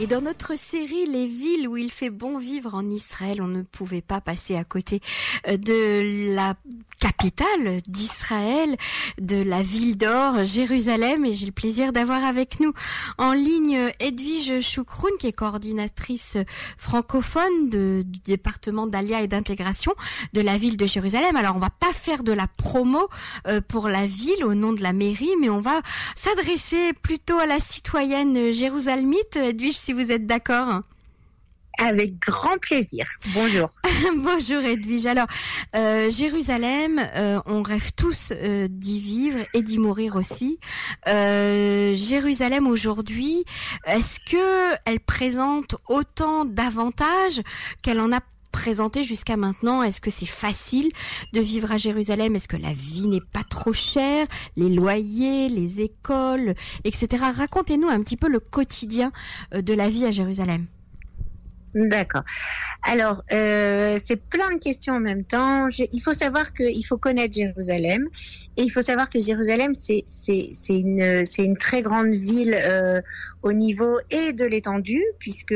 Et dans notre série Les villes où il fait bon vivre en Israël, on ne pouvait pas passer à côté euh, de la capitale d'Israël, de la ville d'or, Jérusalem. Et j'ai le plaisir d'avoir avec nous en ligne Edwige Choukroun, qui est coordinatrice francophone du département d'Alia et d'intégration de la ville de Jérusalem. Alors on va pas faire de la promo euh, pour la ville au nom de la mairie, mais on va s'adresser plutôt à la citoyenne jérusalemite. Edwige, si vous êtes d'accord. Avec grand plaisir. Bonjour. Bonjour Edwige. Alors, euh, Jérusalem, euh, on rêve tous euh, d'y vivre et d'y mourir aussi. Jérusalem aujourd'hui, est-ce que elle présente autant d'avantages qu'elle en a présenté jusqu'à maintenant Est-ce que c'est facile de vivre à Jérusalem? Est-ce que la vie n'est pas trop chère? Les loyers, les écoles, etc. Racontez-nous un petit peu le quotidien euh, de la vie à Jérusalem. D'accord. Alors, euh, c'est plein de questions en même temps. Il faut savoir qu'il faut connaître Jérusalem et il faut savoir que Jérusalem, c'est une une très grande ville euh, au niveau et de l'étendue puisque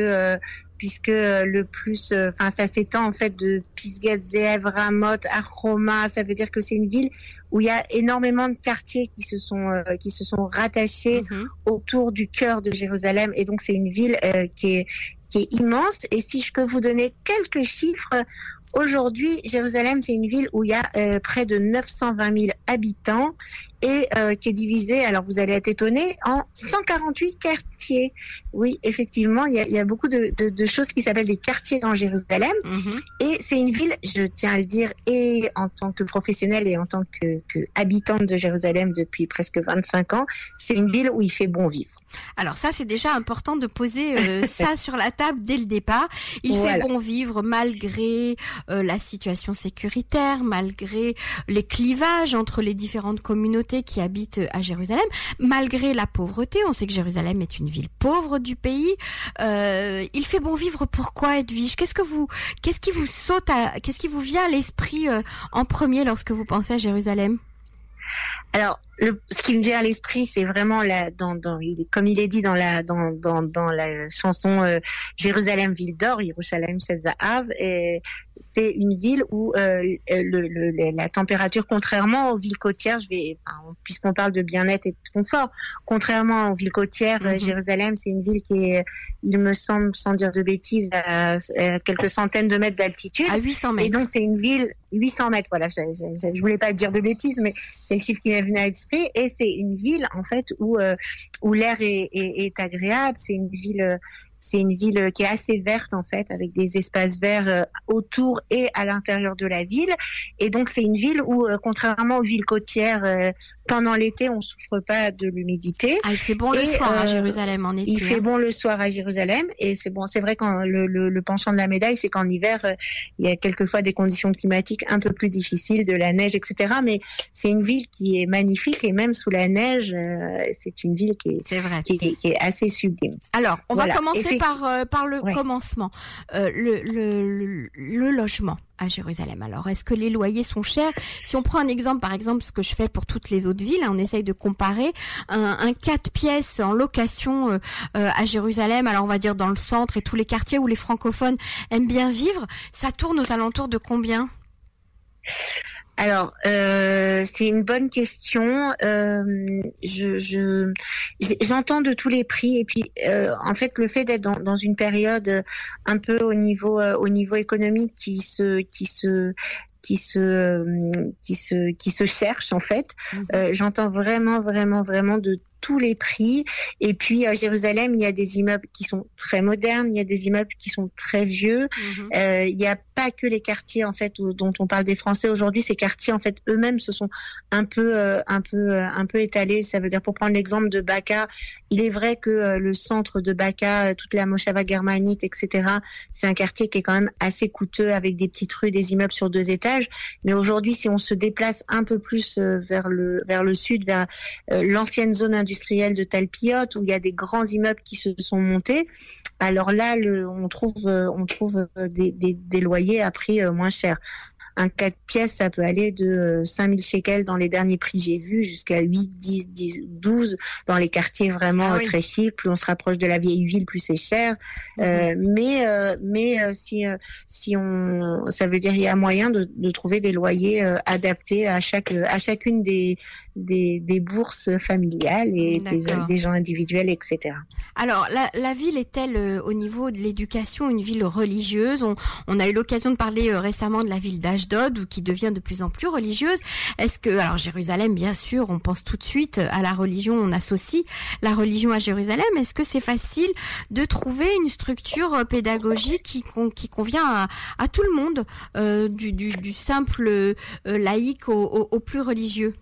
puisque euh, le plus, euh, enfin ça s'étend en fait de Pisgat, Zeev, Ramoth, à Roma. Ça veut dire que c'est une ville où il y a énormément de quartiers qui se sont euh, qui se sont rattachés Mhm. autour du cœur de Jérusalem et donc c'est une ville euh, qui est qui est immense et si je peux vous donner quelques chiffres aujourd'hui Jérusalem c'est une ville où il y a euh, près de 920 000 habitants et euh, qui est divisée alors vous allez être étonnés en 148 quartiers oui effectivement il y a, il y a beaucoup de, de, de choses qui s'appellent des quartiers dans Jérusalem Mhm. et c'est une ville, je tiens à le dire, et en tant que professionnelle et en tant que, que habitante de Jérusalem depuis presque 25 ans, c'est une ville où il fait bon vivre. Alors ça, c'est déjà important de poser euh, ça sur la table dès le départ. Il fait bon vivre malgré euh, la situation sécuritaire, malgré les clivages entre les différentes communautés qui habitent à Jérusalem, malgré la pauvreté. On sait que Jérusalem est une ville pauvre du pays. Euh, il fait bon vivre. Pourquoi, Edwige? Qu'est-ce qu'est-ce qui vous saute vient à l'esprit euh, en premier lorsque vous pensez à Jérusalem? Alors, le, ce qui me vient à l'esprit, c'est vraiment la, dans, dans, comme il est dit dans la, dans, dans, dans la chanson euh, Jérusalem ville d'or, Jérusalem Zahav, et c'est une ville où euh, le, le- le- la température, contrairement aux villes côtières, je vais, puisqu'on parle de bien-être et de confort, contrairement aux villes côtières, euh, Mhm. Jérusalem, c'est une ville qui est, il me semble, sans dire de bêtises, à, à quelques centaines de mètres d'altitude. À 800 Et mètres. donc c'est une ville 800 mètres. Voilà, je, je, je voulais pas dire de bêtises, mais c'est le chiffre qui m'est à l'esprit. Et c'est une ville en fait où euh, où l'air est, est, agréable. C'est une ville euh, c'est une ville qui est assez verte en fait, avec des espaces verts euh, autour et à l'intérieur de la ville. Et donc c'est une ville où, contrairement aux villes côtières, pendant l'été on souffre pas de l'humidité. Ah, il fait bon le soir à euh, Jérusalem en été. Il fait hein. bon le soir à Jérusalem et c'est bon. C'est vrai quand le, le, le penchant de la médaille, c'est qu'en hiver, euh, il y a quelquefois des conditions climatiques un peu plus difficiles, de la neige, etc. Mais c'est une ville qui est magnifique et même sous la neige, euh, c'est une ville qui est, C'est vrai. qui est, qui est assez sublime. Alors, on Voilà, va commencer par par le Ouais. commencement, le le logement à Jérusalem. Alors, est-ce que les loyers sont chers? Si on prend un exemple, par exemple, ce que je fais pour toutes les autres villes, hein, on essaye de comparer un, un 4 pièces en location euh, euh, à Jérusalem. Alors, on va dire dans le centre et tous les quartiers où les francophones aiment bien vivre, ça tourne aux alentours de combien? Alors, euh, c'est une bonne question. Euh, je, je, j'entends de tous les prix et puis, euh, en fait, le fait d'être dans, dans une période euh, un peu au niveau, euh, au niveau économique qui se, qui se, qui se, euh, qui se, qui se cherche en fait. Euh, j'entends vraiment, vraiment, vraiment de tous les prix. Et puis à Jérusalem, il y a des immeubles qui sont très modernes, il y a des immeubles qui sont très vieux. Mhm. Euh, il n'y a pas que les quartiers en fait où- dont on parle des Français aujourd'hui. Ces quartiers en fait eux-mêmes se sont un peu euh, un peu euh, un peu étalés. Ça veut dire pour prendre l'exemple de Baka, il est vrai que euh, le centre de Baka, euh, toute la Moshava germanite, etc. C'est un quartier qui est quand même assez coûteux avec des petites rues, des immeubles sur deux étages. Mais aujourd'hui, si on se déplace un peu plus euh, vers le vers le sud, vers l'ancienne zone industrielle de Talpiot où il y a des grands immeubles qui se sont montés, alors là, le, on trouve, euh, on trouve euh, des, des, des loyers à prix euh, moins cher. un 4 pièces, ça peut aller de 5000 shekels dans les derniers prix j'ai vus jusqu'à 8, 10, 10, 12 dans les quartiers vraiment ah très chics. Plus on se rapproche de la vieille ville, plus c'est cher. Mhm. mais mais si si on, ça veut dire il y a moyen de, de trouver des loyers adaptés à chaque à chacune des des, des bourses familiales et des, des, gens individuels, etc. Alors, la, la ville est-elle euh, au niveau de l'éducation une ville religieuse? On, on, a eu l'occasion de parler euh, récemment de la ville d'Ashdod, qui devient de plus en plus religieuse. Est-ce que, alors Jérusalem, bien sûr, on pense tout de suite à la religion, on associe la religion à Jérusalem. Est-ce que c'est facile de trouver une structure euh, pédagogique qui, qui convient à, à tout le monde, euh, du, du, du, simple au, au, au plus religieux?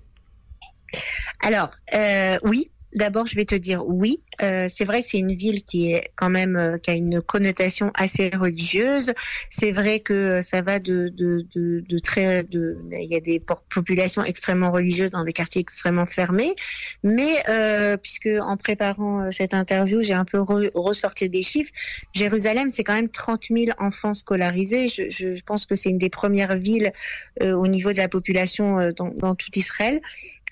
Alors, euh, oui, D'abord, je vais te dire oui. Euh, c'est vrai que c'est une ville qui est quand même euh, qui a une connotation assez religieuse. C'est vrai que ça va de de de, très de il y a des populations extrêmement religieuses dans des quartiers extrêmement fermés. Mais puisque en préparant cette interview, j'ai un peu ressorti des chiffres. Jérusalem, c'est quand même 30 000 enfants scolarisés. Je, pense que c'est une des premières villes au niveau de la population dans tout Israël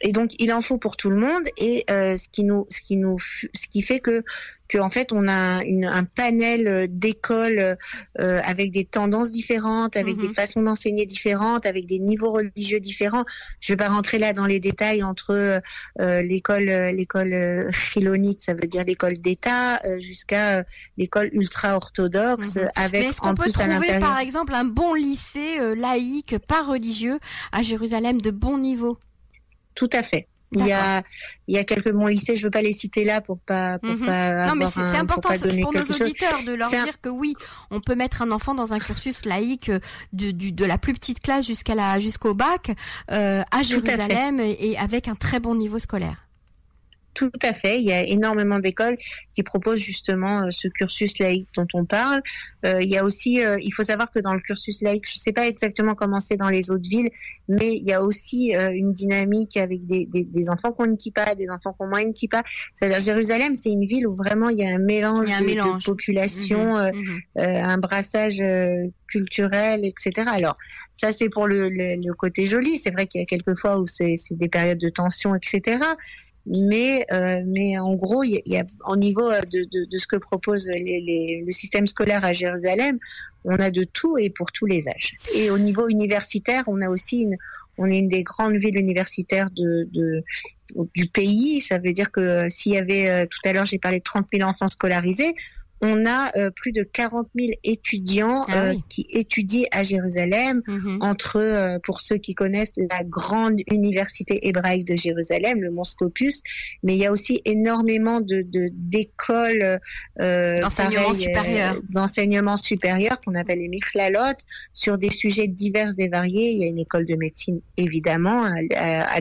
et donc il en faut pour tout le monde et euh, ce qui nous ce qui nous ce qui fait que que en fait on a une, un panel d'écoles euh, avec des tendances différentes, avec des mhm. façons d'enseigner différentes, avec des niveaux religieux différents. Je vais pas rentrer là dans les détails entre euh, l'école l'école chilonite, ça veut dire l'école d'État, euh, jusqu'à l'école ultra orthodoxe mhm. avec Mais est-ce qu'on peut trouver par exemple un bon lycée laïque pas religieux à Jérusalem de bon niveau? Tout à fait. Il y a il y a quelques bons lycées, je veux pas les citer là pour pas pour mhm. pas Non mais c'est important pour, nos auditeurs de leur dire que oui, on peut mettre un enfant dans un cursus laïque euh, de du, de la plus petite classe jusqu'à la jusqu'au bac euh, à Jérusalem et avec un très bon niveau scolaire. Tout à fait. Il y a énormément d'écoles qui proposent justement euh, ce cursus laïque dont on parle. Euh, il y a aussi, euh, il faut savoir que dans le cursus laïque, je ne sais pas exactement comment c'est dans les autres villes, mais il y a aussi une dynamique avec des, des, des, enfants qui ont une kippa, des enfants qui ont moins une kippa. C'est-à-dire Jérusalem, c'est une ville où vraiment il y a un mélange, de, population, un brassage culturel, etc. Alors ça c'est pour le, le, le, côté joli. C'est vrai qu'il y a quelques fois où c'est des périodes de tension, etc mais euh, mais en gros, il y, a, au niveau euh, de, de, de, ce que propose les, les, le système scolaire à Jérusalem, on a de tout et pour tous les âges. Et au niveau universitaire, on a aussi une on est une des grandes villes universitaires de, de du pays. Ça veut dire que euh, s'il y avait, tout à l'heure, j'ai parlé de 30 000 enfants scolarisés, on a euh, plus de 40 000 étudiants ah euh, qui étudient à Jérusalem, mhm. entre, euh, pour ceux qui connaissent, la grande université hébraïque de Jérusalem, le Mont Scopus, mais il y a aussi énormément de d'écoles d'enseignement supérieur, d'enseignement supérieur qu'on appelle les Michlalot, sur des sujets divers et variés. Il y a une école de médecine évidemment à, à,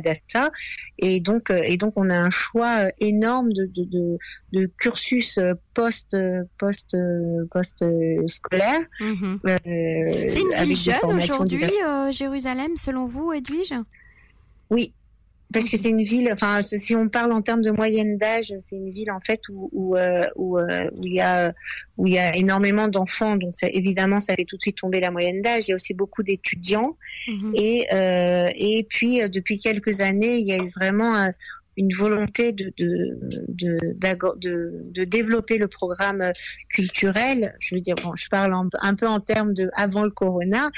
et donc et donc on a un choix énorme de, de, de, de cursus post post post scolaire. Mhm. Euh, c'est une ville jeune aujourd'hui, euh, Jérusalem, selon vous, Edwige? Oui, parce que c'est une ville, enfin, si on parle en termes de moyenne d'âge, c'est une ville en fait où où, euh, où, il y a où il y a énormément d'enfants, donc ça, évidemment ça fait tout de suite tomber la moyenne d'âge. Il y a aussi beaucoup d'étudiants mhm. et et puis depuis quelques années, il y a eu vraiment une volonté de de, de, développer le programme culturel. Je veux dire, je parle un peu en termes de avant le corona,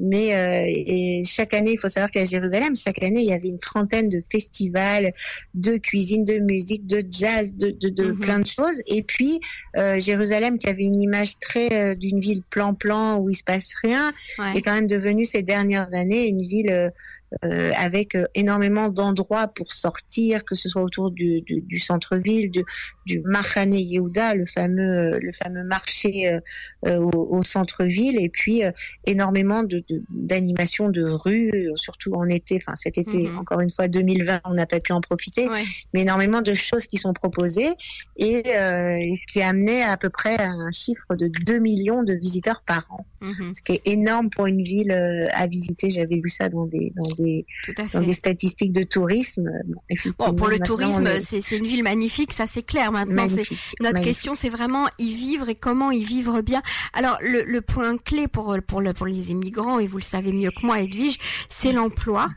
mais euh, et chaque année, il faut savoir qu'à Jérusalem, chaque année, il y avait une trentaine de festivals de cuisine, de musique, de jazz, de, de, de mhm. plein de choses. Et puis, euh, Jérusalem, qui avait une image très euh, d'une ville plan-plan où il se passe rien, est quand même devenue ces dernières années une ville euh, avec euh, énormément d'endroits pour sortir, que ce soit autour du, du, du centre-ville, du Machane Yehuda, le fameux le fameux marché au, au centre-ville, et puis énormément de, d'animation de, rue, surtout en été. Enfin, cet été, mhm. encore une fois, 2020, on n'a pas pu en profiter, mais énormément de choses qui sont proposées et, euh, ce qui a amené à, peu près un chiffre de 2 millions de visiteurs par an, mhm. ce qui est énorme pour une ville euh, à visiter. J'avais vu ça dans des dans des dans des statistiques de tourisme. Bon, pour le tourisme, c'est une ville magnifique, ça c'est clair. Maintenant. notre question, c'est vraiment y vivre et comment y vivre bien. Alors le, le point clé pour pour le, pour les immigrants et vous le savez mieux que moi, Edwige, c'est l'emploi.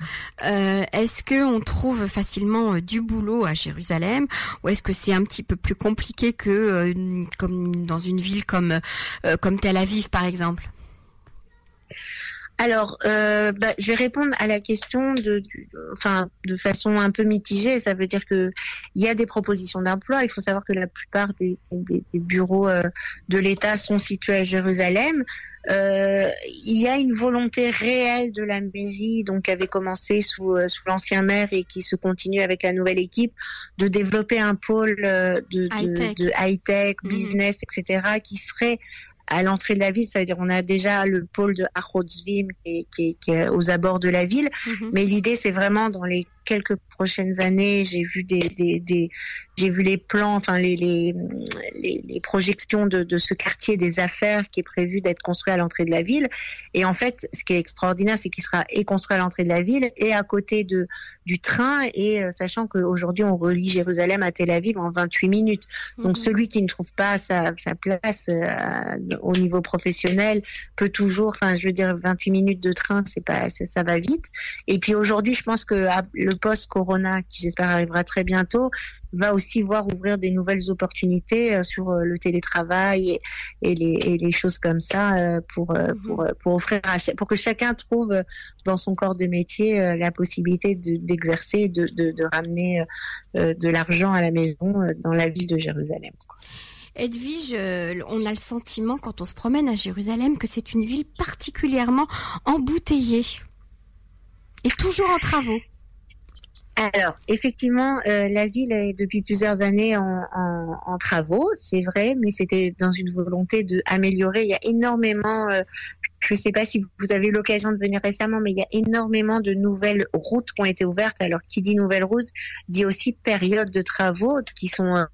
Euh, est-ce que on trouve facilement euh, du boulot à Jérusalem ou est-ce que c'est un petit peu plus compliqué que euh, comme dans une ville comme comme Tel Aviv par exemple? Alors, euh, bah, je vais répondre à la question de, enfin, de façon un peu mitigée. Ça veut dire que il y a des propositions d'emploi. Il faut savoir que la plupart des, bureaux euh, de l'État sont situés à Jérusalem. Euh, il y a une volonté réelle de la mairie, donc qui avait commencé sous, sous l'ancien maire et qui se continue avec la nouvelle équipe, de développer un pôle de high-tech, mhm. business, etc., qui serait à l'entrée de la ville, ça veut dire on a déjà le pôle de Achotzvim qui qui est aux abords de la ville, mhm. mais l'idée c'est vraiment dans les quelques prochaines années, j'ai vu des, des, des j'ai vu les plans, enfin les, les, les, projections de, de, ce quartier des affaires qui est prévu d'être construit à l'entrée de la ville. Et en fait, ce qui est extraordinaire, c'est qu'il sera et construit à l'entrée de la ville et à côté de du train. Et euh, sachant qu'aujourd'hui, on relie Jérusalem à Tel Aviv en 28 minutes. Donc mhm. celui qui ne trouve pas sa, sa place euh, au niveau professionnel peut toujours, enfin je veux dire, 28 minutes de train, c'est pas ça, va vite. Et puis aujourd'hui, je pense que le post-corona, qui j'espère arrivera très bientôt, va aussi voir ouvrir des nouvelles opportunités euh, sur euh, le télétravail et, les, choses comme ça euh, pour, mhm. pour, pour offrir pour que chacun trouve dans son corps de métier la possibilité d'exercer, de, de, de, ramener de l'argent à la maison dans la ville de Jérusalem. Edwige, on a le sentiment quand on se promène à Jérusalem que c'est une ville particulièrement embouteillée et toujours en travaux. Alors, effectivement, euh, la ville est depuis plusieurs années en, en, travaux, c'est vrai, mais c'était dans une volonté de améliorer. Il y a énormément, euh, je ne sais pas si vous avez eu l'occasion de venir récemment, mais il y a énormément de nouvelles routes qui ont été ouvertes. Alors, qui dit nouvelles routes dit aussi période de travaux qui sont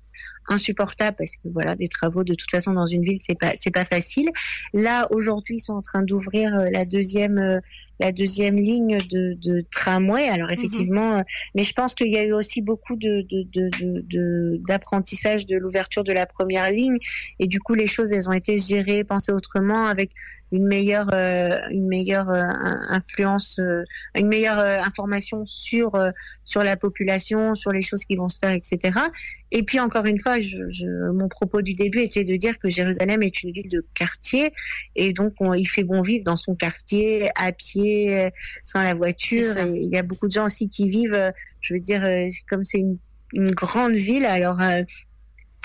euh, insupportables parce que voilà des travaux de toute façon dans une ville c'est pas c'est pas facile là aujourd'hui ils sont en train d'ouvrir la deuxième la deuxième ligne de, de tramway. Alors mhm. effectivement, euh, mais je pense qu'il y a eu aussi beaucoup de, d'apprentissage de, de, de l'ouverture de la première ligne et du coup les choses elles ont été gérées, pensées autrement avec une meilleure euh, une meilleure euh, influence euh, une meilleure information sur sur la population sur les choses qui vont se faire etc et puis encore une fois je, mon propos du début était de dire que Jérusalem est une ville de quartier et donc il fait bon vivre dans son quartier à pied sans la voiture. Et il y a beaucoup de gens aussi qui vivent je veux dire comme c'est une, une grande ville alors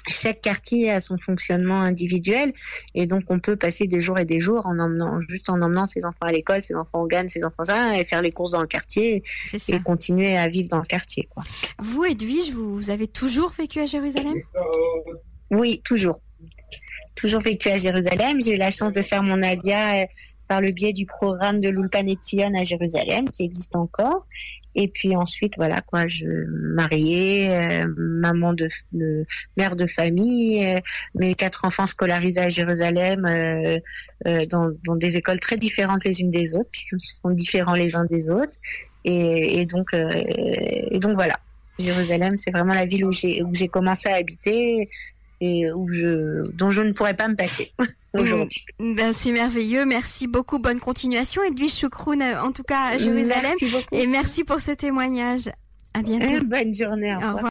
chaque quartier a son fonctionnement individuel. Et donc on peut passer des jours et des jours en emmenant juste en emmenant ses enfants à l'école, ses enfants au GAN, ses enfants ça et faire les courses dans le quartier et continuer à vivre dans le quartier quoi. Vous Edwige, vous avez toujours vécu à Jérusalem? Oui, toujours. Toujours vécu à Jérusalem, j'ai eu la chance de faire mon adia euh, par le biais du programme de l'Ulpan à Jérusalem qui existe encore et puis ensuite, voilà quoi, je mariée, euh, maman de, mère de famille, euh, mes quatre enfants scolarisés à Jérusalem euh, dans, dans, des écoles très différentes les unes des autres, puisqu'ils sont différents les uns des autres. Et, et donc, et donc voilà. Jérusalem, c'est vraiment la ville où j'ai où j'ai commencé à habiter et où je dont je ne pourrais pas me passer. aujourd'hui. Mm. Ben, c'est merveilleux. Merci beaucoup. Bonne continuation. Edwige Choukroun, en tout cas à Jérusalem. Et merci pour ce témoignage. À bientôt. Bonne journée. Au revoir.